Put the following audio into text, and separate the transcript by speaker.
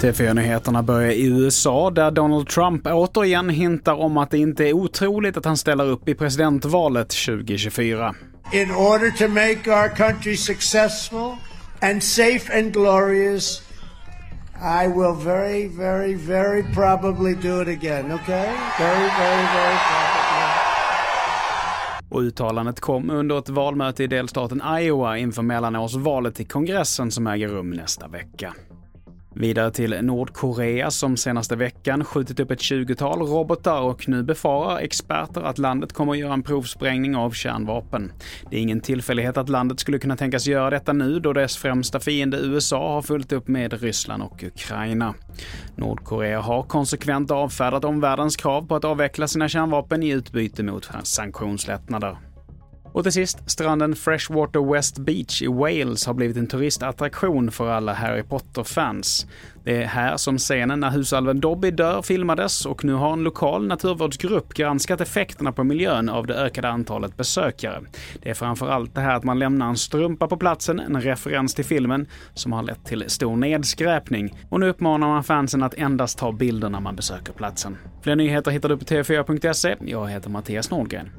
Speaker 1: TV4-nyheterna börjar i USA där Donald Trump återigen hintar om att det inte är otroligt att han ställer upp i presidentvalet 2024.
Speaker 2: In order to make our country successful and safe and glorious I will very, very, very probably do it again, okay? Very, very, very probably.
Speaker 1: Och uttalandet kom under ett valmöte i delstaten Iowa inför mellanårsvalet till kongressen som äger rum nästa vecka. Vidare till Nordkorea som senaste veckan skjutit upp ett 20-tal robotar och nu befarar experter att landet kommer att göra en provsprängning av kärnvapen. Det är ingen tillfällighet att landet skulle kunna tänkas göra detta nu då dess främsta fiende USA har fullt upp med Ryssland och Ukraina. Nordkorea har konsekvent avfärdat omvärldens krav på att avveckla sina kärnvapen i utbyte mot sanktionslättnader. Och till sist, stranden Freshwater West Beach i Wales har blivit en turistattraktion för alla Harry Potter-fans. Det är här som scenen när husalven Dobby dör filmades och nu har en lokal naturvårdsgrupp granskat effekterna på miljön av det ökade antalet besökare. Det är framför allt det här att man lämnar en strumpa på platsen, en referens till filmen, som har lett till stor nedskräpning. Och nu uppmanar man fansen att endast ta bilder när man besöker platsen. Fler nyheter hittar du på tv4.se. Jag heter Mattias Nordgren.